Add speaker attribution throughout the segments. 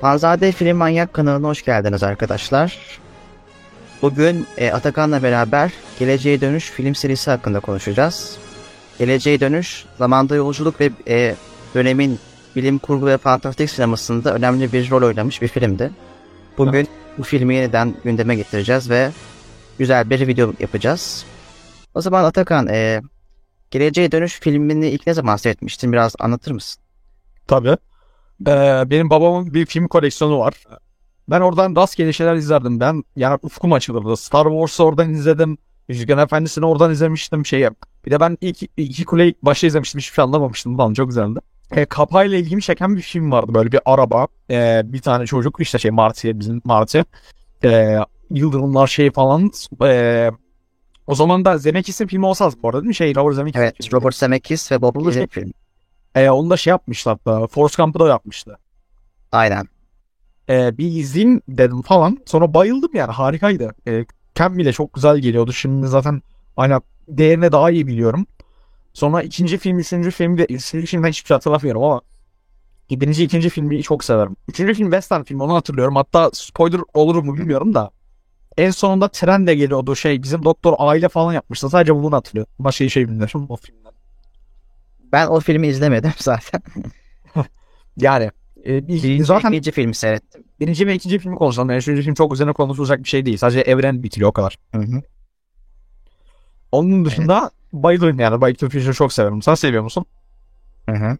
Speaker 1: Panzade Film Manyak kanalına hoş geldiniz arkadaşlar. Bugün e, Atakan'la beraber Geleceğe Dönüş film serisi hakkında konuşacağız. Geleceğe Dönüş, zamanda yolculuk ve e, dönemin bilim kurgu ve fantastik sinemasında önemli bir rol oynamış bir filmdi. Bugün bu filmi yeniden gündeme getireceğiz ve güzel bir video yapacağız. O zaman Atakan, e, Geleceğe Dönüş filmini ilk ne zaman seyretmiştin? Biraz anlatır mısın?
Speaker 2: Tabii. Ee, benim babamın bir film koleksiyonu var. Ben oradan rastgele şeyler izlerdim. Ben yani ufkum açılırdı. Star Wars'ı oradan izledim. Yüzüklerin Efendisi'ni oradan izlemiştim şeyi. Bir de ben ilk iki kuleyi başta izlemiştim. Hiçbir şey anlamamıştım. Lan çok güzeldi. E, kapağıyla ilgimi çeken bir film vardı. Böyle bir araba. E, bir tane çocuk işte şey Marty bizim Marty. E, yıldırımlar şey falan. E, o zaman da Zemeckis'in filmi olsa bu arada değil mi? Şey Robert Zemeckis.
Speaker 1: Evet, Robert Zemeckis ve Bob Gale film.
Speaker 2: E, onu da şey yapmışlar hatta. Forrest Gump'ı da yapmıştı.
Speaker 1: Aynen.
Speaker 2: E, bir izleyeyim dedim falan. Sonra bayıldım yani harikaydı. E, Ken bile çok güzel geliyordu. Şimdi zaten aynen değerini daha iyi biliyorum. Sonra ikinci film, üçüncü film de üçüncü filmden hiçbir şey hatırlamıyorum ama birinci, ikinci filmi çok severim. Üçüncü film Western film onu hatırlıyorum. Hatta spoiler olur mu bilmiyorum da. En sonunda tren de geliyordu şey bizim doktor aile falan yapmıştı. Sadece bunu hatırlıyorum. Başka şey bilmiyorum o filmden.
Speaker 1: Ben o filmi izlemedim zaten.
Speaker 2: Yani e, bir-
Speaker 1: Birinci,
Speaker 2: zaten
Speaker 1: ikinci filmi seyrettim.
Speaker 2: birinci ve ikinci filmi konuşalım. Yani üçüncü film çok üzerine konuşulacak bir şey değil. Sadece evren bitiriyor o kadar.
Speaker 1: Hı hı.
Speaker 2: Onun dışında bayılırım yani. Back to the Future'ı çok severim. Sen seviyor musun?
Speaker 1: Hı hı.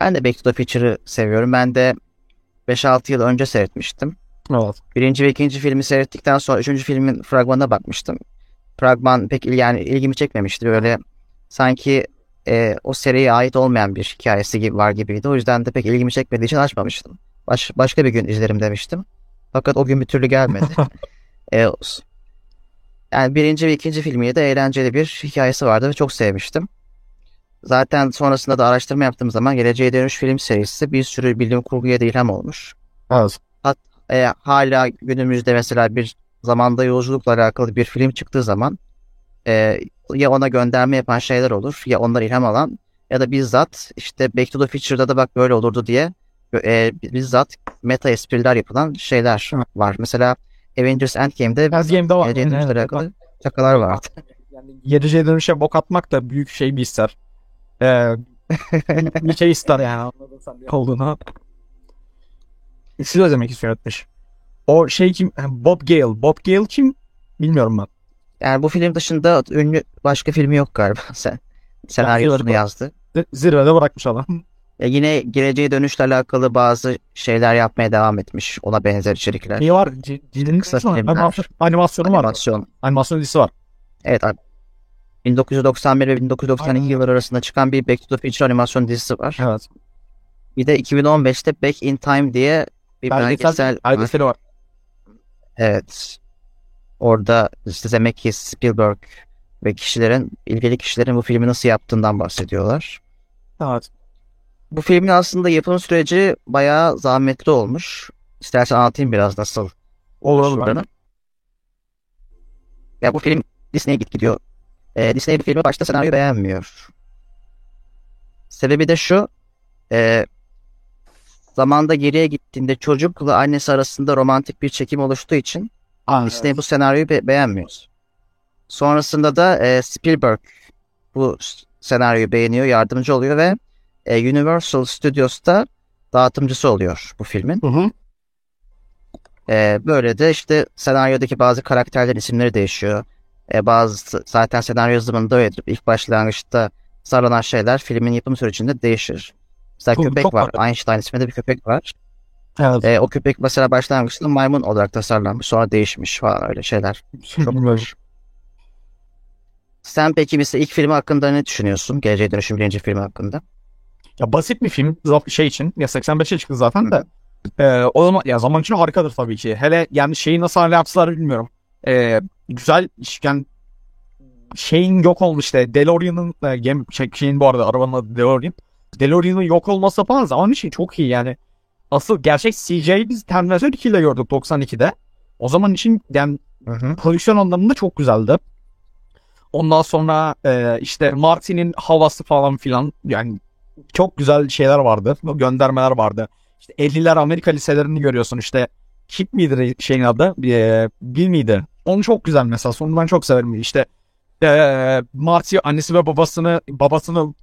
Speaker 1: Ben de Back to the Future'ı seviyorum. Ben de 5-6 yıl önce seyretmiştim.
Speaker 2: Evet.
Speaker 1: Birinci ve ikinci filmi seyrettikten sonra üçüncü filmin fragmanına bakmıştım. Fragman pek il- yani ilgimi çekmemişti. Böyle sanki e, o seriye ait olmayan bir hikayesi gibi var gibiydi. O yüzden de pek ilgimi çekmediği için açmamıştım. Baş, başka bir gün izlerim demiştim. Fakat o gün bir türlü gelmedi. E, yani birinci ve ikinci filmiyle de eğlenceli bir hikayesi vardı ve çok sevmiştim. Zaten sonrasında da araştırma yaptığım zaman Geleceğe Dönüş film serisi bir sürü bilim kurguya da ilham olmuş.
Speaker 2: Evet.
Speaker 1: E, hala günümüzde mesela bir zamanda yolculukla alakalı bir film çıktığı zaman e, ya ona gönderme yapan şeyler olur ya ondan ilham alan ya da bizzat işte Back to the Future'da da bak böyle olurdu diye e, bizzat meta espriler yapılan şeyler var. Mesela Avengers Endgame'de
Speaker 2: Endgame'de var.
Speaker 1: Geleceğe Dönüş'le
Speaker 2: Evet.
Speaker 1: alakalı şakalar vardı.
Speaker 2: Yani geleceğe dönüşe bok atmak da büyük şey bir ister. Ee, bir şey ister yani anladın sen ne olduğunu. Siz de demek yönetmiş. O şey kim? Bob Gale. Bob Gale kim? Bilmiyorum ben.
Speaker 1: Yani bu film dışında ünlü başka filmi yok galiba. Sen senaryosunu
Speaker 2: Ya,
Speaker 1: yazdı.
Speaker 2: Zirvede bırakmış adam.
Speaker 1: E, yine geleceğe dönüşle alakalı bazı şeyler yapmaya devam etmiş. Ona benzer içerikler.
Speaker 2: İyi var. C- Cilin
Speaker 1: Kısa filmler.
Speaker 2: animasyon, animasyonu var.
Speaker 1: Animasyon.
Speaker 2: Animasyon dizisi var.
Speaker 1: Evet abi. 1991 ve 1992
Speaker 2: Aynen.
Speaker 1: yılları arasında çıkan bir Back to the Future animasyon dizisi var.
Speaker 2: Evet.
Speaker 1: Bir de 2015'te Back in Time diye bir belgesel var.
Speaker 2: belgeseli var.
Speaker 1: Evet. Orada işte Zemeckis, Spielberg ve kişilerin, ilgili kişilerin bu filmi nasıl yaptığından bahsediyorlar.
Speaker 2: Evet.
Speaker 1: Bu filmin aslında yapım süreci bayağı zahmetli olmuş. İstersen anlatayım biraz nasıl
Speaker 2: Olur olur.
Speaker 1: Ya bu film Disney'e git gidiyor. Ee, Disney bir filmi başta senaryo beğenmiyor. Sebebi de şu. E, zamanda geriye gittiğinde çocukla annesi arasında romantik bir çekim oluştuğu için
Speaker 2: Aynen.
Speaker 1: Disney bu senaryoyu be- beğenmiyor. Sonrasında da e, Spielberg bu senaryoyu beğeniyor, yardımcı oluyor ve e, Universal Studios'ta dağıtımcısı oluyor bu filmin.
Speaker 2: Hı hı.
Speaker 1: E, böyle de işte senaryodaki bazı karakterlerin isimleri değişiyor. E, bazı zaten senaryo yazımında öyledir. İlk başlangıçta sarılan şeyler filmin yapım sürecinde değişir. Mesela
Speaker 2: Çok-
Speaker 1: köpek
Speaker 2: çok
Speaker 1: var.
Speaker 2: var.
Speaker 1: Einstein isminde bir köpek var.
Speaker 2: Evet.
Speaker 1: E, o köpek mesela başlangıçta maymun olarak tasarlanmış. Sonra değişmiş falan öyle şeyler. Çok var. Sen peki mesela ilk filmi hakkında ne düşünüyorsun? Geleceğe Dönüşüm birinci filmi hakkında.
Speaker 2: Ya basit bir film şey için. Ya 85'e çıktı zaten de. Ee, o zaman ya zaman için harikadır tabii ki. Hele yani şeyi nasıl hale yaptılar bilmiyorum. Ee, güzel yani şeyin yok olmuş işte DeLorean'ın e, gem şey, şeyin bu arada arabanın adı DeLorean. DeLorean'ın yok olması falan zaman için çok iyi yani. Asıl gerçek CJ'yi biz Terminator 2 ile gördük 92'de. O zaman için yani
Speaker 1: Hı hı.
Speaker 2: prodüksiyon anlamında çok güzeldi. Ondan sonra e, işte Martin'in havası falan filan yani çok güzel şeyler vardı. Göndermeler vardı. işte 50'ler Amerika liselerini görüyorsun işte Kip midir şeyin adı? Ee, Bill miydi? Onu çok güzel mesela. Sonunu ben çok severim. İşte ee, Marty annesi ve babasını babasını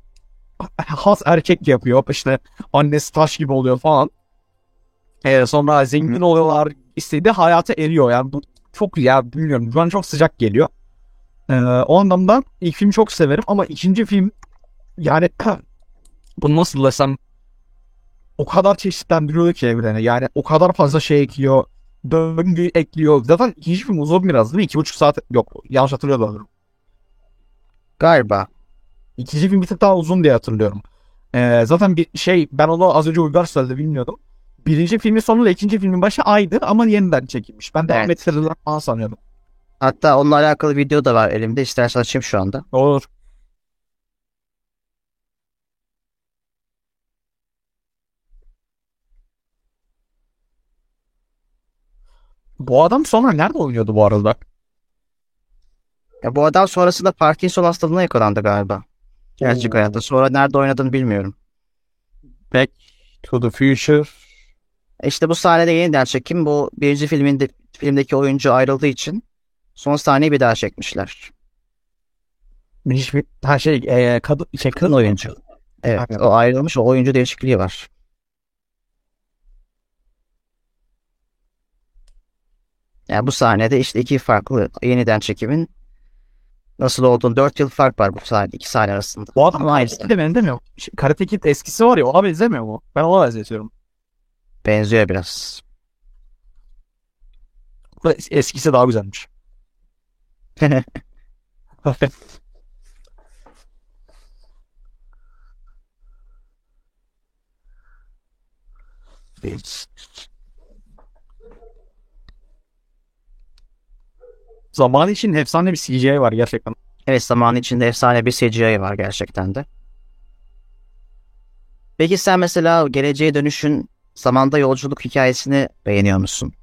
Speaker 2: has erkek yapıyor. İşte annesi taş gibi oluyor falan. Ee, sonra zengin oluyorlar. istediği hayata eriyor. Yani bu çok ya bilmiyorum. Bana çok sıcak geliyor. Ee, o anlamda ilk filmi çok severim ama ikinci film yani bunu nasıl desem o kadar çeşitlendiriyor ki evreni. Yani o kadar fazla şey ekliyor. Döngü ekliyor. Zaten ikinci film uzun biraz değil mi? İki buçuk saat yok. Yanlış hatırlıyorum.
Speaker 1: Galiba.
Speaker 2: İkinci film bir tık daha uzun diye hatırlıyorum. Ee, zaten bir şey ben onu az önce Uygar söyledi bilmiyordum. Birinci filmin sonuyla ikinci filmin başı aynı ama yeniden çekilmiş. Ben devam evet. ettirirler falan sanıyordum.
Speaker 1: Hatta onunla alakalı video da var elimde. İstersen açayım şu anda.
Speaker 2: Olur. Bu adam sonra nerede oynuyordu bu arada?
Speaker 1: Ya bu adam sonrasında Parkinson hastalığına yakalandı galiba. Gerçek hayatta. Sonra nerede oynadığını bilmiyorum.
Speaker 2: Back to the Future.
Speaker 1: İşte bu sahnede yeniden çekim. Bu birinci filminde, filmdeki oyuncu ayrıldığı için son sahneyi bir daha çekmişler.
Speaker 2: Hiçbir her şey e, kadın şey kadın oyuncu.
Speaker 1: Evet, Aynen. o ayrılmış. O oyuncu değişikliği var. Yani bu sahnede işte iki farklı yeniden çekimin nasıl olduğunu 4 yıl fark var bu sahne iki sahne arasında.
Speaker 2: Bu adam aynısı de benzemiyor. Karate Kid eskisi var ya ona benzemiyor mu? Ben ona benzetiyorum.
Speaker 1: Benziyor biraz.
Speaker 2: Eskisi daha güzelmiş. Zaman için efsane bir CGI var gerçekten.
Speaker 1: Evet zaman içinde efsane bir CGI var gerçekten de. Peki sen mesela geleceğe dönüşün zamanda yolculuk hikayesini beğeniyor musun?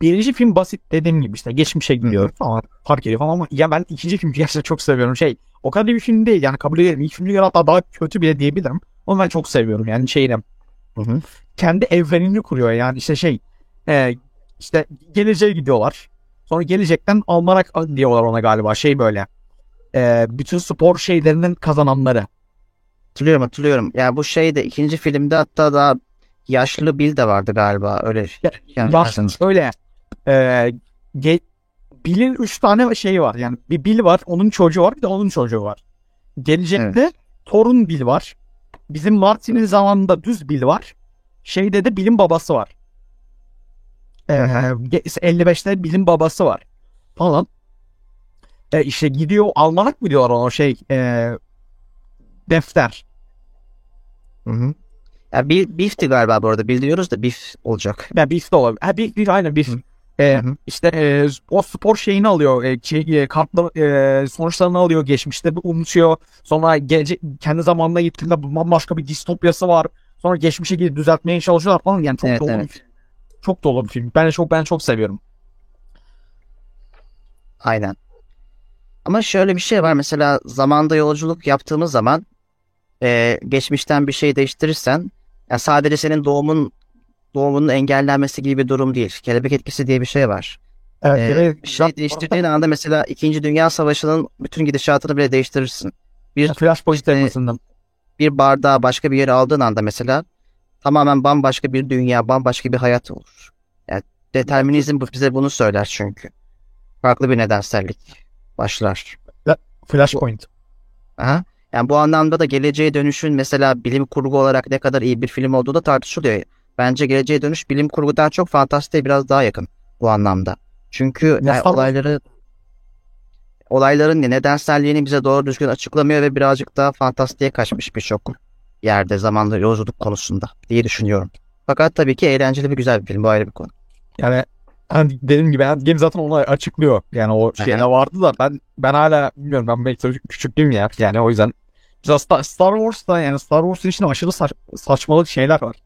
Speaker 2: Birinci film basit dediğim gibi işte geçmişe gidiyor falan fark ediyor falan ama ya ben ikinci film gerçekten çok seviyorum. Şey o kadar bir film değil yani kabul ederim. İlk göre hatta daha kötü bile diyebilirim. Ama ben çok seviyorum yani şeyini. Hı hı. Kendi evrenini kuruyor yani işte şey e, işte geleceğe gidiyorlar. Sonra gelecekten almarak diyorlar ona galiba şey böyle. E, bütün spor şeylerinin kazananları.
Speaker 1: Hatırlıyorum hatırlıyorum. Yani bu şey de ikinci filmde hatta daha yaşlı Bill de vardı galiba. Öyle.
Speaker 2: Yani yaşlı öyle. E, ge, Bill'in üç tane şeyi var. Yani bir Bill var. Onun çocuğu var. Bir de onun çocuğu var. Gelecekte evet. torun Bill var. Bizim Martin'in zamanında düz Bill var. Şeyde de Bill'in babası var. Ee, 55'te Bill'in babası var. Falan. E işte gidiyor almanak mı diyorlar ona şey e, defter.
Speaker 1: Hı hı. Ya bir beef'ti galiba bu arada. Bildiriyoruz da beef olacak.
Speaker 2: Ya beef de olabilir. Ha beef, beef aynen beef. Hı. E, hı hı. işte e, o spor şeyini alıyor. E, şey, e, kartla e, sonuçlarını alıyor geçmişte bir unutuyor. Sonra gelecek kendi zamanına gittiğinde bambaşka bir distopyası var. Sonra geçmişe gidip düzeltmeye çalışıyorlar falan. Yani çok evet, dolu evet. çok dolu bir film. Ben çok ben çok seviyorum.
Speaker 1: Aynen. Ama şöyle bir şey var. Mesela zamanda yolculuk yaptığımız zaman e, geçmişten bir şey değiştirirsen yani sadece senin doğumun doğumunun engellenmesi gibi bir durum değil. Kelebek etkisi diye bir şey var. Evet, ee, evet. Bir şey değiştirdiğin anda mesela 2. Dünya Savaşı'nın bütün gidişatını bile değiştirirsin.
Speaker 2: Bir Flashpoint temasından.
Speaker 1: Bir bardağı başka bir yere aldığın anda mesela tamamen bambaşka bir dünya, bambaşka bir hayat olur. Yani determinizm bize bunu söyler çünkü. Farklı bir nedensellik başlar.
Speaker 2: Flashpoint.
Speaker 1: Aha. Yani bu anlamda da geleceğe dönüşün mesela bilim kurgu olarak ne kadar iyi bir film olduğu da tartışılıyor. Bence geleceğe dönüş bilim kurgudan çok fantastiğe biraz daha yakın bu anlamda. Çünkü yani olayları olayların nedenselliğini bize doğru düzgün açıklamıyor ve birazcık daha fantastiğe kaçmış birçok yerde zamanlı yolculuk konusunda diye düşünüyorum. Fakat tabii ki eğlenceli ve güzel bir film bu ayrı bir konu.
Speaker 2: Yani hani dediğim gibi Endgame zaten onu açıklıyor. Yani o şey ne vardı da ben ben hala bilmiyorum ben belki küçüklüğüm ya. Yani o yüzden Star, Star Wars'ta yani Star Wars'un içinde aşırı saç, saçmalık şeyler var.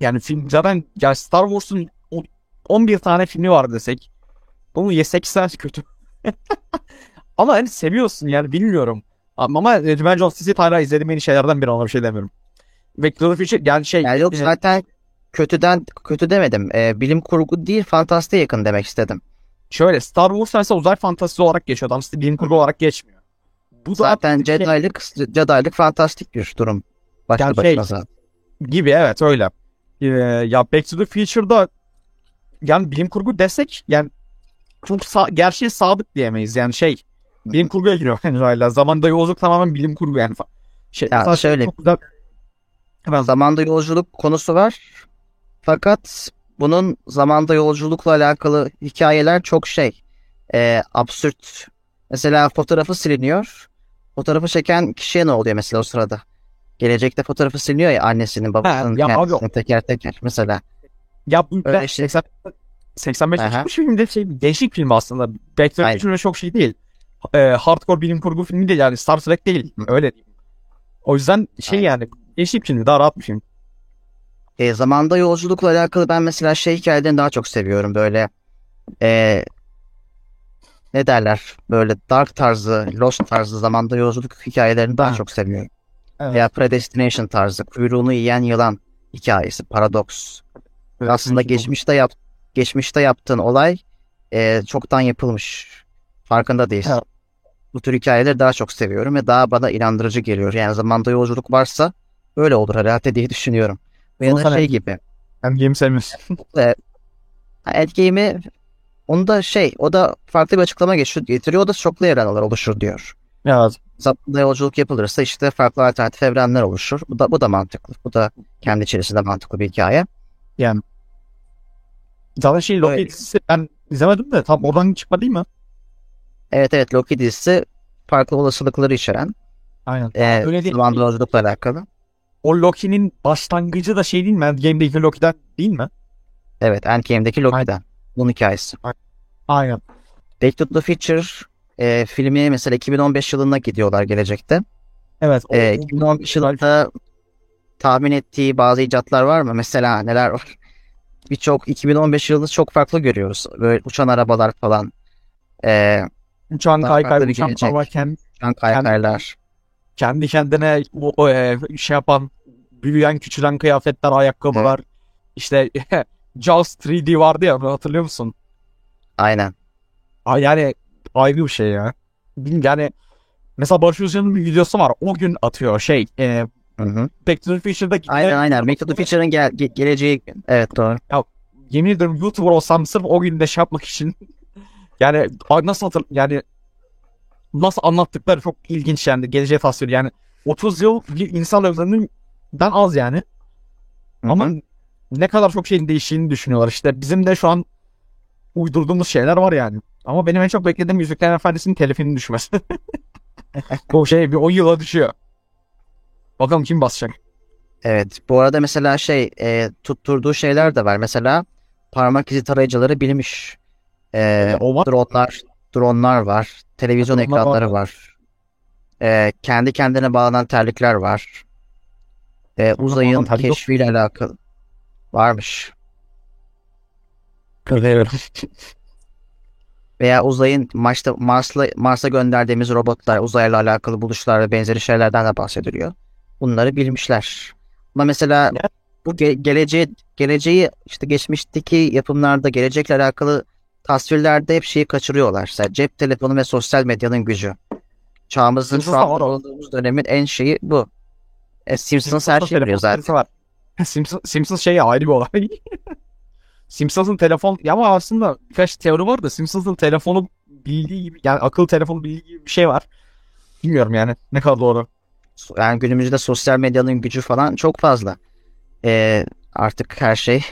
Speaker 2: Yani film zaten ya Star Wars'un 11 tane filmi var desek. Bunu yesek sen kötü. Ama hani seviyorsun yani bilmiyorum. Ama of Sith hala izlediğim en iyi şeylerden biri ona bir şey demiyorum. The Future yani şey
Speaker 1: Yani yok
Speaker 2: e,
Speaker 1: zaten kötüden kötü demedim. Ee, bilim kurgu değil fantastiğe yakın demek istedim.
Speaker 2: şöyle Star Wars mesela uzay fantazisi olarak geçiyor. Adam bilim kurgu olarak geçmiyor. Bu da
Speaker 1: Zaten
Speaker 2: şey
Speaker 1: Jedi'lik fantastik bir durum. Başlı
Speaker 2: Yani
Speaker 1: başına
Speaker 2: şey-
Speaker 1: zaten.
Speaker 2: gibi evet öyle. Ee, ya Back to the Future'da yani bilim kurgu desek yani çok sa- gerçeğe sadık diyemeyiz. Yani şey bilim kurguya giriyor yani hala. Zamanda yolculuk tamamen bilim kurgu yani. Şey,
Speaker 1: Ya şöyle-
Speaker 2: çok güzel Hemen
Speaker 1: Zamanda yolculuk konusu var. Fakat bunun zamanda yolculukla alakalı hikayeler çok şey. e, absürt. Mesela fotoğrafı siliniyor. Fotoğrafı çeken kişiye ne oluyor mesela o sırada? Gelecekte fotoğrafı siliniyor ya annesinin, babasının,
Speaker 2: ya abi
Speaker 1: teker teker mesela.
Speaker 2: Ya bu
Speaker 1: Öyle
Speaker 2: ben
Speaker 1: şey.
Speaker 2: 80 85
Speaker 1: Aha.
Speaker 2: çıkmış filmde şey değişik film aslında. Back to. Future çok şey değil. Ee, hardcore bilim kurgu filmi değil yani Star Trek değil. Öyle diyeyim. O yüzden şey
Speaker 1: Aynen.
Speaker 2: yani değişik film daha rahat bir film.
Speaker 1: E, zamanda yolculukla alakalı ben mesela şey hikayelerini daha çok seviyorum. Böyle e, ne derler? Böyle dark tarzı, Lost tarzı zamanda yolculuk hikayelerini daha
Speaker 2: Ha.
Speaker 1: çok seviyorum.
Speaker 2: Evet.
Speaker 1: Veya Predestination tarzı, kuyruğunu yiyen yılan hikayesi, paradoks. Aslında geçmişte yap geçmişte yaptığın olay e, çoktan yapılmış. Farkında değilsin.
Speaker 2: Evet.
Speaker 1: Bu tür hikayeleri daha çok seviyorum ve daha bana inandırıcı geliyor. Yani zamanda yolculuk varsa öyle olur herhalde diye düşünüyorum. Veya da şey gibi.
Speaker 2: Hem game sevmiyorsun.
Speaker 1: Ha, Endgame'i onu da şey o da farklı bir açıklama geçiyor, getiriyor. O da çoklu evrenler oluşur diyor.
Speaker 2: evet.
Speaker 1: Zamanda yolculuk yapılırsa işte farklı alternatif evrenler oluşur. Bu da bu da mantıklı. Bu da kendi içerisinde mantıklı bir hikaye.
Speaker 2: Yani. Zaten şey Loki dizisi ben izlemedim de tam oradan çıkma değil mi?
Speaker 1: Evet evet Loki dizisi farklı olasılıkları içeren
Speaker 2: Aynen.
Speaker 1: e,
Speaker 2: Öyle değil.
Speaker 1: zamanda yolculukla alakalı.
Speaker 2: O Loki'nin başlangıcı da şey değil mi? Endgame'deki Loki'den değil mi?
Speaker 1: Evet Endgame'deki Loki'den. Bunun hikayesi.
Speaker 2: Aynen.
Speaker 1: Back to the Future e, filmi mesela 2015 yılına gidiyorlar gelecekte.
Speaker 2: Evet. o-
Speaker 1: E,
Speaker 2: o-
Speaker 1: 2015 yılında tahmin ettiği bazı icatlar var mı? Mesela neler var? Birçok 2015 yılını çok farklı görüyoruz. Böyle uçan arabalar falan. E,
Speaker 2: uçan kaykay, uçan hava kendi,
Speaker 1: uçan kaykaylar.
Speaker 2: kendi kendine o, o, e, şey yapan büyüyen küçülen kıyafetler, ayakkabılar. İşte Jaws 3D vardı ya hatırlıyor musun?
Speaker 1: Aynen.
Speaker 2: Ay yani ayrı bir şey ya. Bilmiyorum yani mesela Barış Özcan'ın bir videosu var. O gün atıyor şey. E,
Speaker 1: Hı hı.
Speaker 2: Back to the Future'da
Speaker 1: Aynen aynen. Back to the Future'ın gel- ge- geleceği. Evet doğru.
Speaker 2: yemin ederim YouTuber olsam sırf o gün de şey yapmak için yani nasıl hatır yani nasıl anlattıkları çok ilginç yani geleceğe tasvir yani 30 yıl bir insan ömründen az yani
Speaker 1: Hı hı.
Speaker 2: ama ne kadar çok şeyin değiştiğini düşünüyorlar işte bizim de şu an uydurduğumuz şeyler var yani ama benim en çok beklediğim Yüzüklerin Efendisi'nin telifinin düşmesi o şey bir 10 yıla düşüyor bakalım kim basacak
Speaker 1: Evet. Bu arada mesela şey e, tutturduğu şeyler de var. Mesela parmak izi tarayıcıları bilmiş. E,
Speaker 2: o var
Speaker 1: dronlar, dronlar var. Televizyon
Speaker 2: Dronlar var.
Speaker 1: ekranları var. E, kendi kendine bağlanan terlikler var. E, uzayın keşfiyle alakalı varmış. Veya uzayın Mars'ta Mars'la Mars'a gönderdiğimiz robotlar, uzayla alakalı buluşlar ve benzeri şeylerden de bahsediliyor. Bunları bilmişler. Ama mesela
Speaker 2: Ya.
Speaker 1: bu ge- geleceği geleceği işte geçmişteki yapımlarda gelecekle alakalı tasvirlerde hep şeyi kaçırıyorlar. Mesela cep telefonu ve sosyal medyanın gücü. Çağımızın şu an olduğumuz dönemin en şeyi bu. E, Simpsons her şeyi biliyor zaten.
Speaker 2: Var. Simpsons, Simpsons şey ayrı bir olay. Simpsons'ın telefon ya ama aslında birkaç teori var da Simpsons'ın telefonu bildiği gibi yani akıllı telefonu bildiği gibi bir şey var. Bilmiyorum yani ne kadar doğru.
Speaker 1: Yani günümüzde sosyal medyanın gücü falan çok fazla. Ee, artık her şey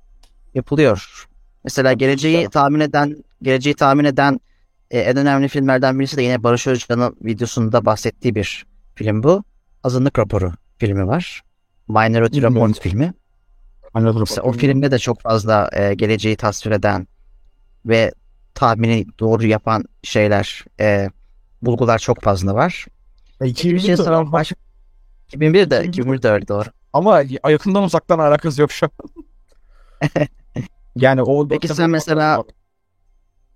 Speaker 1: yapılıyor. Mesela geleceği tahmin eden, geleceği tahmin eden e, en önemli filmlerden birisi de yine Barış Özcan'ın videosunda bahsettiği bir film bu. Azınlık Raporu filmi var. Minority. Report filmi. Mesela o filmde de çok fazla e, geleceği tasvir eden ve tahmini doğru yapan şeyler, e, bulgular çok fazla var. Şey
Speaker 2: 2001
Speaker 1: soralım. Baş... 2001 de, 2001 de öyle doğru.
Speaker 2: ama yakından uzaktan alakası yok şu an. yani o
Speaker 1: Peki sen mesela-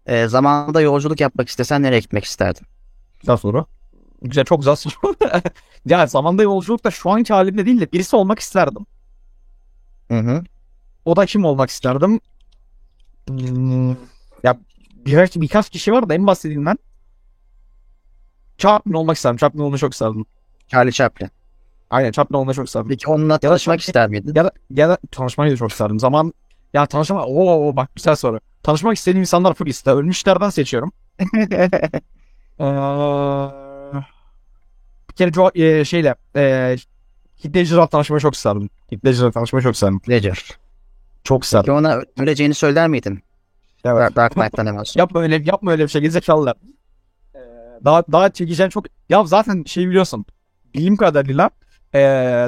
Speaker 1: E, zamanında yolculuk yapmak istesen nereye gitmek isterdin?
Speaker 2: Daha sonra. Güzel çok güzel soru. ya zamanda yolculukta şu anki halimde değil de birisi olmak isterdim.
Speaker 1: Hı hı.
Speaker 2: O da kim olmak isterdim? Hmm, ya birkaç, birkaç kişi var da en basitinden Chaplin olmak isterdim. Chaplin olmayı çok isterdim.
Speaker 1: Charlie Chaplin.
Speaker 2: Aynen Chaplin olmayı çok isterdim.
Speaker 1: Peki onunla tanışmak ister miydin?
Speaker 2: Ya da, ya da tanışmayı da çok isterdim. Zaman ya tanışma o bak güzel soru. Tanışmak istediğim insanlar full liste. Ölmüşlerden seçiyorum. Ee, kere co- e, şeyle e, Ledger'la tanışmayı çok isterdim. Ledger'la tanışmayı çok isterdim.
Speaker 1: Ledger.
Speaker 2: Çok isterdim.
Speaker 1: ona öleceğini söyler miydin?
Speaker 2: Evet.
Speaker 1: Dark, Dark Knight'tan hemen sonra.
Speaker 2: Yapma öyle yapma öyle bir şey gerizekalılar. Ee, daha daha çekeceğin çok ya zaten şey biliyorsun. Bilim kadarıyla e,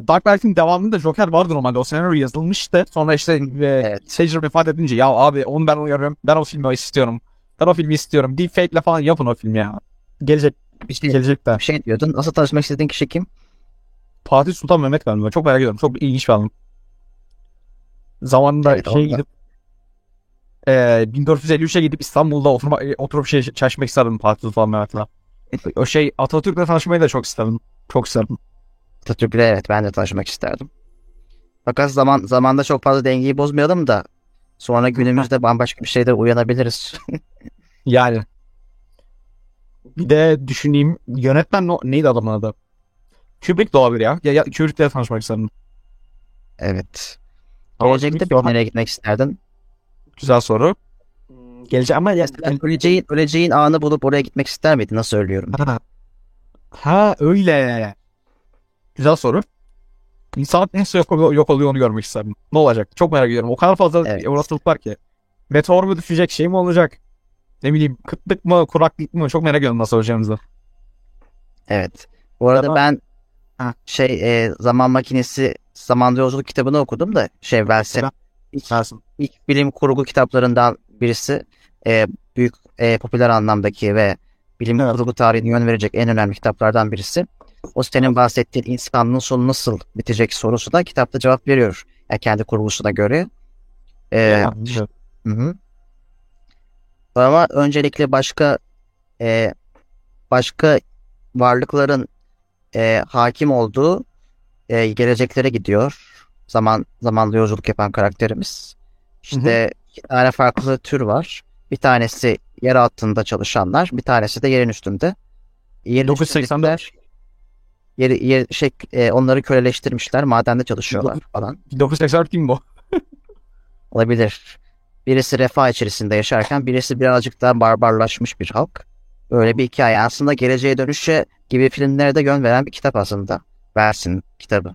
Speaker 2: Dark Knight'in devamında Joker vardı normalde. O senaryo yazılmıştı. Sonra işte e,
Speaker 1: Evet.
Speaker 2: Ledger vefat edince ya abi onu ben uyarıyorum. Ben o filmi istiyorum. Ben o filmi istiyorum. Deepfake'le falan yapın o filmi ya. Gelecek
Speaker 1: Bir şey,
Speaker 2: gelecek de.
Speaker 1: bir şey diyordun. Nasıl tanışmak istediğin kişi kim?
Speaker 2: Fatih Sultan Mehmet galiba. Çok merak ediyorum. Çok ilginç bir adam. Zamanında
Speaker 1: Evet,
Speaker 2: şey gidip e, 1453'e gidip İstanbul'da oturma, e, oturup şey çalışmak isterdim Fatih Sultan Mehmet'le. O şey Atatürk'le tanışmayı da çok isterdim. Çok isterdim.
Speaker 1: Atatürk'le evet ben de tanışmak isterdim. Fakat zaman zamanda çok fazla dengeyi bozmayalım da sonra günümüzde bambaşka bir şeyler uyanabiliriz.
Speaker 2: Yani. Bir de düşüneyim. Yönetmen no- neydi adamın adı? Kubrick de olabilir ya. Ya, ya Kubrick'le tanışmak isterdim.
Speaker 1: evet. Gelecekte
Speaker 2: de-
Speaker 1: nereye gitmek isterdin?
Speaker 2: Güzel soru. Gelecek ama ya,
Speaker 1: Yani öleceğin, öleceğin anı bulup oraya gitmek ister miydin? Nasıl ölüyorum?
Speaker 2: Ha. ha öyle. Güzel soru. İnsan nasıl yok, oluyor- yok oluyor onu görmek isterdim. Ne olacak? Çok merak ediyorum. O kadar fazla
Speaker 1: Evet.
Speaker 2: olasılık var ki. Meteor mu düşecek şey mi olacak? Ne bileyim kıtlık mı kuraklık mı? Çok merak ediyorum nasıl olacağımızı.
Speaker 1: Evet. Bu arada
Speaker 2: Zaman-
Speaker 1: ben
Speaker 2: Ha.
Speaker 1: şey e, zaman makinesi zamanda yolculuk kitabını okudum da şey
Speaker 2: Güzel.
Speaker 1: ilk, ilk bilim kurgu kitaplarından birisi e, büyük e, popüler anlamdaki ve bilim
Speaker 2: Evet.
Speaker 1: kurgu tarihine yön verecek en önemli kitaplardan birisi. O senin bahsettiğin insanlığın sonu nasıl bitecek sorusu da kitapta cevap veriyor. Yani kendi kurgusuna göre. E,
Speaker 2: Ya,
Speaker 1: Hı hı. Ama öncelikle başka e, başka varlıkların e, hakim olduğu e, geleceklere gidiyor. Zaman zamanda yolculuk yapan karakterimiz. İşte iki tane farklı tür var. Bir tanesi yer altında çalışanlar, bir tanesi de yerin üstünde. Yerin
Speaker 2: 984.
Speaker 1: üstündekiler yeri, yer, şey, e, onları köleleştirmişler, madende çalışıyorlar falan.
Speaker 2: 1984 değil mi bu?
Speaker 1: Olabilir. Birisi refah içerisinde yaşarken birisi birazcık daha barbarlaşmış bir halk. Böyle bir hikaye. Aslında geleceğe dönüşe gibi filmlere de yön veren bir kitap aslında. Versin kitabı.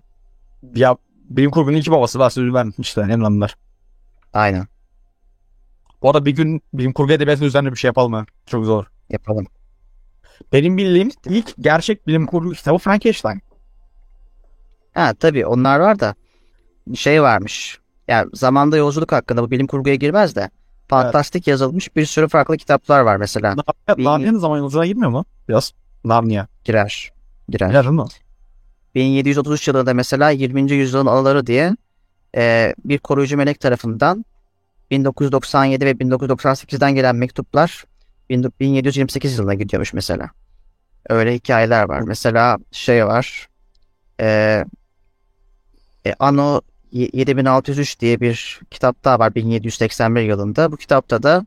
Speaker 2: Ya bilim kurgunun iki babası var sözü ben işte Emranlar.
Speaker 1: Aynen.
Speaker 2: Bu arada bir gün bilim kurgu edebiyatı üzerine bir şey yapalım mı? Çok zor.
Speaker 1: Yapalım.
Speaker 2: Benim bildiğim ilk gerçek bilim kurgu kitabı Frankenstein.
Speaker 1: Ha tabii onlar var da şey varmış. Yani zamanda yolculuk hakkında bu bilim kurguya girmez de fantastik yazılmış bir sürü farklı kitaplar var mesela.
Speaker 2: Narnia- Narnia'nın zaman yolculuğuna girmiyor mu? Biraz. Narnia.
Speaker 1: Girer. Girer.
Speaker 2: Girer mi?
Speaker 1: 1733 yılında mesela 20. yüzyılın anıları diye e, bir koruyucu melek tarafından 1997 ve 1998'den gelen mektuplar 1728 yılına gidiyormuş mesela. Öyle hikayeler var. Mesela şey var. E, e, Anno y- 7603 diye bir kitap daha var 1781 yılında. Bu kitapta da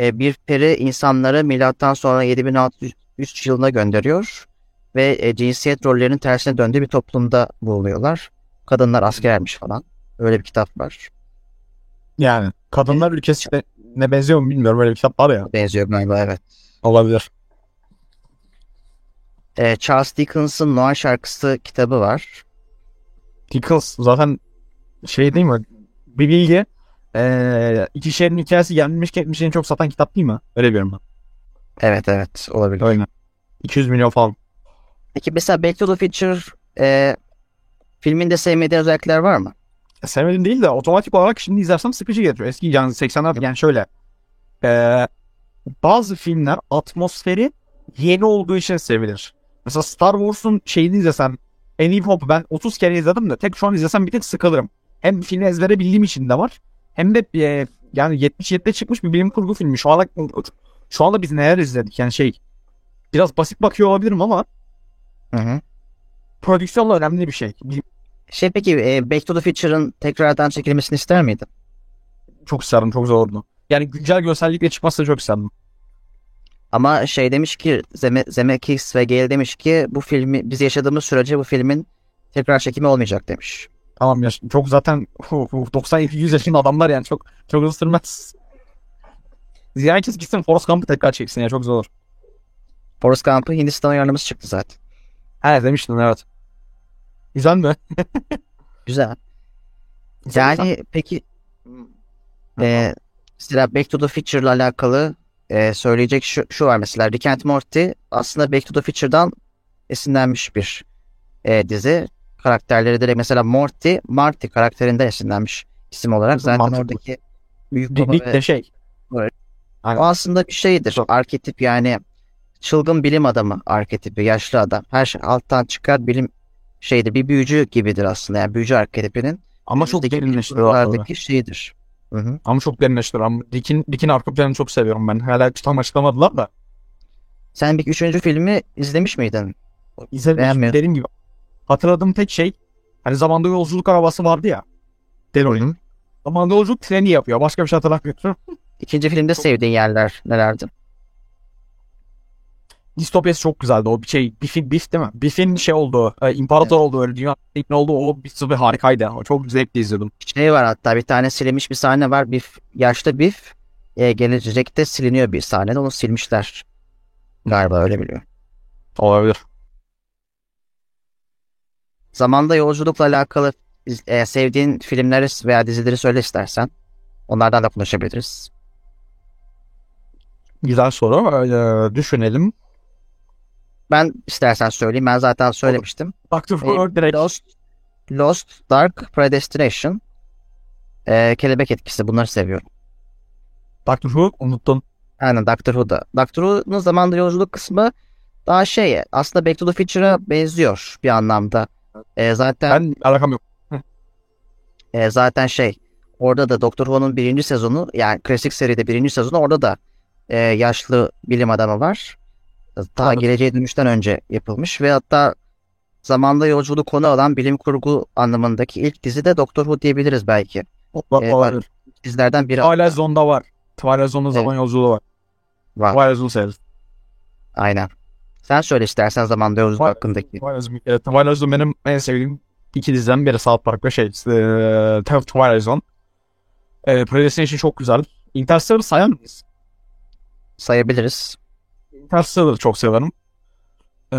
Speaker 1: e, bir peri insanları milattan sonra 7603 yılına gönderiyor ve e, cinsiyet rollerinin tersine döndüğü bir toplumda bulunuyorlar. Kadınlar askermiş falan. Öyle bir kitap var.
Speaker 2: Yani kadınlar ülkesi işte ne benziyor mu bilmiyorum. Böyle bir kitap var ya.
Speaker 1: Benziyor galiba evet.
Speaker 2: Olabilir.
Speaker 1: E, Charles Dickens'ın Noir şarkısı kitabı var.
Speaker 2: Dickens zaten şey değil mi? Bir bilgi. Ee, iki şehrin hikayesi gelmiş geçmiş en çok satan kitap değil mi? Öyle biliyorum ben.
Speaker 1: Evet evet olabilir.
Speaker 2: Öyle. 200 milyon falan.
Speaker 1: Peki mesela Back to the Future e, filminde sevmediğin özellikler var mı?
Speaker 2: Sevmedim değil de otomatik olarak şimdi izlersem sıkıcı geliyor. Eski yani 80'ler yani şöyle. Ee, bazı filmler atmosferi yeni olduğu için sevilir. Mesela Star Wars'un şeyini izlesem New Hope ben 30 kere izledim de tek şu an izlesem bir tek sıkılırım. Hem filmi ezbere bildiğim için de var. Hem de e, yani 77'de çıkmış bir bilim kurgu filmi. Şu anda şu anda biz neler izledik yani şey biraz basit bakıyor olabilirim ama
Speaker 1: Hı hı.
Speaker 2: Prodüksiyonla önemli bir şey.
Speaker 1: Şey peki e, Back to the Future'ın tekrardan çekilmesini ister miydin?
Speaker 2: Çok isterdim. Çok zordu. Yani güncel görsellikle çıkmazsa çok isterdim.
Speaker 1: Ama şey demiş ki Zeme, Zemeckis ve Gale demiş ki bu filmi biz yaşadığımız sürece bu filmin tekrar çekimi olmayacak demiş.
Speaker 2: Tamam ya çok zaten 90-100 yaşında adamlar yani çok çok hızlı sürmez. Herkes gitsin Forrest Gump'ı tekrar çeksin ya çok zor.
Speaker 1: Forrest Gump'ı Hindistan uyarlaması çıktı zaten.
Speaker 2: Evet demiştin evet. Güzel mi?
Speaker 1: Güzel. Yani peki e, mesela Back to the Future'la alakalı e, söyleyecek şu, şu var mesela Rick and Morty aslında Back to the Future'dan esinlenmiş bir e, dizi. Karakterleri direkt mesela Morty, Marty karakterinden esinlenmiş isim olarak. Zaten
Speaker 2: Mantıklı.
Speaker 1: oradaki büyük baba
Speaker 2: dik
Speaker 1: ve
Speaker 2: de şey.
Speaker 1: o aslında bir şeydir.
Speaker 2: Çok.
Speaker 1: Arketip yani çılgın bilim adamı arketipi, yaşlı adam. Her şey alttan çıkar bilim şeydir. Bir büyücü gibidir aslında. Yani büyücü arketipinin
Speaker 2: Ama çok derinleştiriyor. abi.
Speaker 1: kurgulardaki şeyidir. Hı hı.
Speaker 2: Ama çok derinleştiriyor. Ama Dick'in, Dick'in arka planını çok seviyorum ben. Hala tam açıklamadılar da.
Speaker 1: Sen bir üçüncü filmi izlemiş miydin? Beğenmiyorum.
Speaker 2: Dediğim gibi. Hatırladığım tek şey hani zamanda yolculuk arabası vardı ya. DeLorean. Zamanda yolculuk treni yapıyor. Başka bir şey hatırlamıyorum.
Speaker 1: İkinci filmde sevdiğin yerler nelerdi?
Speaker 2: Distopyası çok güzeldi. O bir şey Biff'in Biff değil mi? Biff'in şey olduğu, e, imparator olduğu öyle dünya ne olduğu o bir bir harikaydı. O çok zevkli izledim.
Speaker 1: Şey var hatta bir tane silinmiş bir sahne var. Biff, yaşlı Biff e, gelecekte siliniyor bir sahnede. Onu silmişler. Galiba öyle biliyorum.
Speaker 2: Olabilir.
Speaker 1: Zamanda yolculukla alakalı e, sevdiğin filmleri veya dizileri söyle istersen. Onlardan da konuşabiliriz.
Speaker 2: Güzel soru. Ee, düşünelim.
Speaker 1: Ben istersen söyleyeyim. Ben zaten söylemiştim.
Speaker 2: Doctor
Speaker 1: E,
Speaker 2: Who direkt
Speaker 1: Lost, Lost, Dark, Predestination, e, Kelebek Etkisi bunları seviyorum.
Speaker 2: Doctor Who unuttun.
Speaker 1: Aynen Doctor Who'da. Doctor Who'nun zamanda yolculuk kısmı daha şey aslında Back to the Future'a benziyor bir anlamda. E, zaten
Speaker 2: Ben alakam yok.
Speaker 1: e, zaten şey orada da Doctor Who'nun birinci sezonu yani klasik seride birinci sezonu orada da e, yaşlı bilim adamı var. Daha
Speaker 2: Anladım.
Speaker 1: geleceğe dönüşten önce yapılmış ve hatta zamanda yolculuk konu alan bilim kurgu anlamındaki ilk dizi de Doctor Who diyebiliriz belki.
Speaker 2: Olabilir.
Speaker 1: Olabilir. Dizilerden biri
Speaker 2: Twilight Zone'da var. Twilight Zone'da zaman yolculuğu var.
Speaker 1: var.
Speaker 2: Twilight Zone serisi.
Speaker 1: Aynen. Sen söyle istersen yolculuk
Speaker 2: Var.
Speaker 1: hakkındaki.
Speaker 2: Twilight Zone, evet, Twilight Zone benim en sevdiğim iki diziden biri South Park ve şey e, Twilight Zone. E, Predestination çok güzel. Interstellar sayar mıyız?
Speaker 1: Sayabiliriz.
Speaker 2: Interstellar'ı çok severim. E,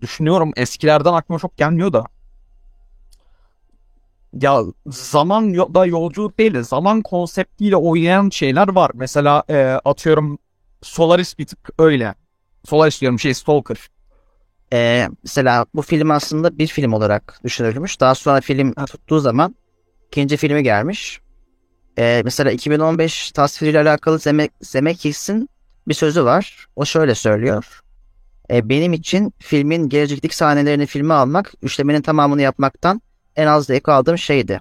Speaker 2: düşünüyorum eskilerden aklıma çok gelmiyor da. Ya zaman yo- da yolculuk değil de zaman konseptiyle oynayan şeyler var. Mesela e, atıyorum Solaris bir tık öyle. Solaris diyorum şey Stalker.
Speaker 1: Ee, mesela bu film aslında bir film olarak düşünülmüş. Daha sonra film tuttuğu zaman ikinci filmi gelmiş. Ee, mesela 2015 tasviriyle alakalı Zeme Zemeckis'in bir sözü var. O şöyle söylüyor. Ee, benim için filmin gelecekteki sahnelerini filme almak, üçlemenin tamamını yapmaktan en az zevk aldığım şeydi.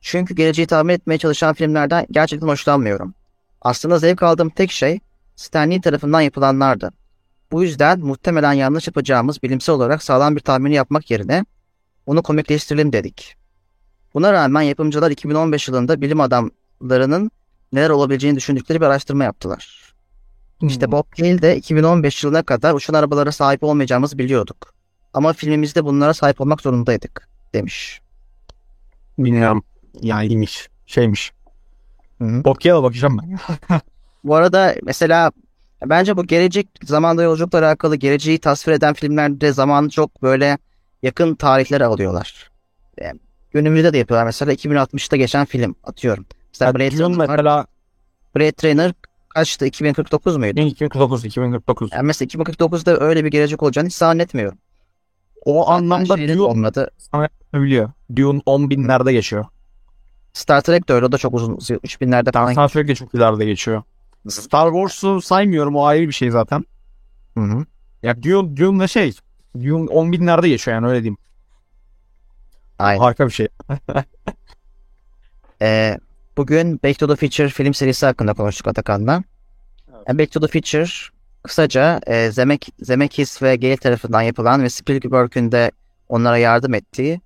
Speaker 1: Çünkü geleceği tahmin etmeye çalışan filmlerden gerçekten hoşlanmıyorum. Aslında zevk aldığım tek şey Stanley tarafından yapılanlardı. Bu yüzden muhtemelen yanlış yapacağımız bilimsel olarak sağlam bir tahmini yapmak yerine onu komikleştirelim dedik. Buna rağmen yapımcılar 2015 yılında bilim adamlarının neler olabileceğini düşündükleri bir araştırma yaptılar. İşte Bob Gale de 2015 yılına kadar uçan arabalara sahip olmayacağımızı biliyorduk. Ama filmimizde bunlara sahip olmak zorundaydık demiş.
Speaker 2: Bilmiyorum. Yani iyiymiş. Şeymiş.
Speaker 1: Hı hı.
Speaker 2: Bob Gale'a bakacağım ben.
Speaker 1: Bu arada mesela bence bu gelecek zamanda yolculukla alakalı geleceği tasvir eden filmlerde zamanı çok böyle yakın tarihlere alıyorlar. Yani günümüzde de yapıyorlar. Mesela 2060'ta geçen film atıyorum. Mesela Blade, Runner,
Speaker 2: mesela
Speaker 1: Blade Runner kaçtı? 2049 muydu?
Speaker 2: 2049, 2049.
Speaker 1: Yani mesela 2049'da öyle bir gelecek olacağını hiç zannetmiyorum.
Speaker 2: O anlamda Dune
Speaker 1: olmadı.
Speaker 2: biliyor. Dune 10 binlerde geçiyor.
Speaker 1: Star Trek de öyle. O da çok uzun. 3000'lerde falan.
Speaker 2: Star Trek de çok ileride geçiyor. Star Wars'u saymıyorum. O ayrı bir şey zaten.
Speaker 1: Hı hı.
Speaker 2: Ya Dune, Dune'la şey. Dune 10 binlerde geçiyor yani öyle diyeyim.
Speaker 1: Aynen.
Speaker 2: Harika bir şey.
Speaker 1: Ee, bugün Back to the Future film serisi hakkında konuştuk Atakan'la. Yani Back to the Future kısaca e, Zemek, Zemeckis ve Gale tarafından yapılan ve Spielberg'ün de onlara yardım ettiği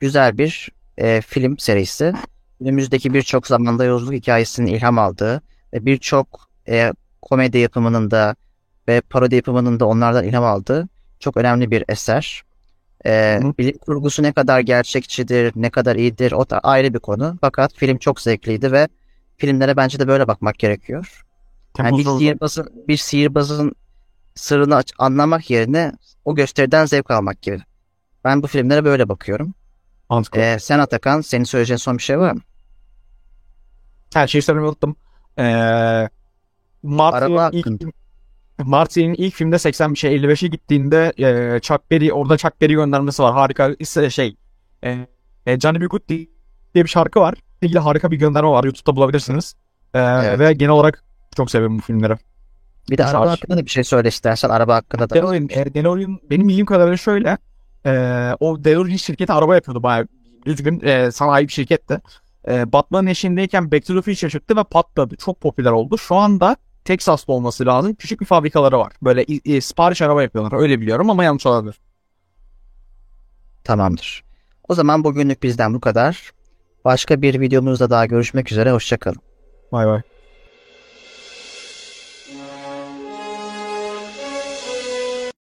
Speaker 1: güzel bir e, film serisi. Günümüzdeki birçok zamanda yolculuk hikayesinin ilham aldığı birçok e, komedi yapımının da ve parodi yapımının da onlardan ilham aldığı çok önemli bir eser. E,
Speaker 2: Hı.
Speaker 1: bilim kurgusu ne kadar gerçekçidir, ne kadar iyidir o da ayrı bir konu. Fakat film çok zevkliydi ve filmlere bence de böyle bakmak gerekiyor. Yani bir sihirbazın, bir sihirbazın sırrını aç- anlamak yerine o gösteriden zevk almak gibi. Ben bu filmlere böyle bakıyorum. Ee, sen Atakan, senin söyleyeceğin son bir şey var mı?
Speaker 2: Her şeyi söylemeyi unuttum. Ee, Marty'nin ilk. Marty'nin ilk filmde 80 bir şey 55'e gittiğinde e, Chuck Berry orada Chuck Berry göndermesi var. Harika ise şey e, e, Johnny B. Good diye bir şarkı var. İlgili harika bir gönderme var. YouTube'da bulabilirsiniz. Ee,
Speaker 1: Evet.
Speaker 2: Ve genel olarak çok seviyorum bu filmleri.
Speaker 1: Bir de
Speaker 2: Mesela
Speaker 1: araba hakkında da bir şey söyle istersen. Araba hakkında da.
Speaker 2: DeLorean, e, DeLorean benim bildiğim kadarıyla şöyle. E, o DeLorean şirketi araba yapıyordu bayağı düzgün e, sanayi bir şirketti. E, Batman'ın eşiğindeyken Back to the Future çıktı ve patladı. Çok popüler oldu. Şu anda Texas'ta olması lazım. Küçük bir fabrikaları var. Böyle i- sipariş araba yapıyorlar. Öyle biliyorum ama yanlış olabilir.
Speaker 1: Tamamdır. O zaman bugünlük bizden bu kadar. Başka bir videomuzda daha görüşmek üzere. Hoşçakalın.
Speaker 2: Vay vay.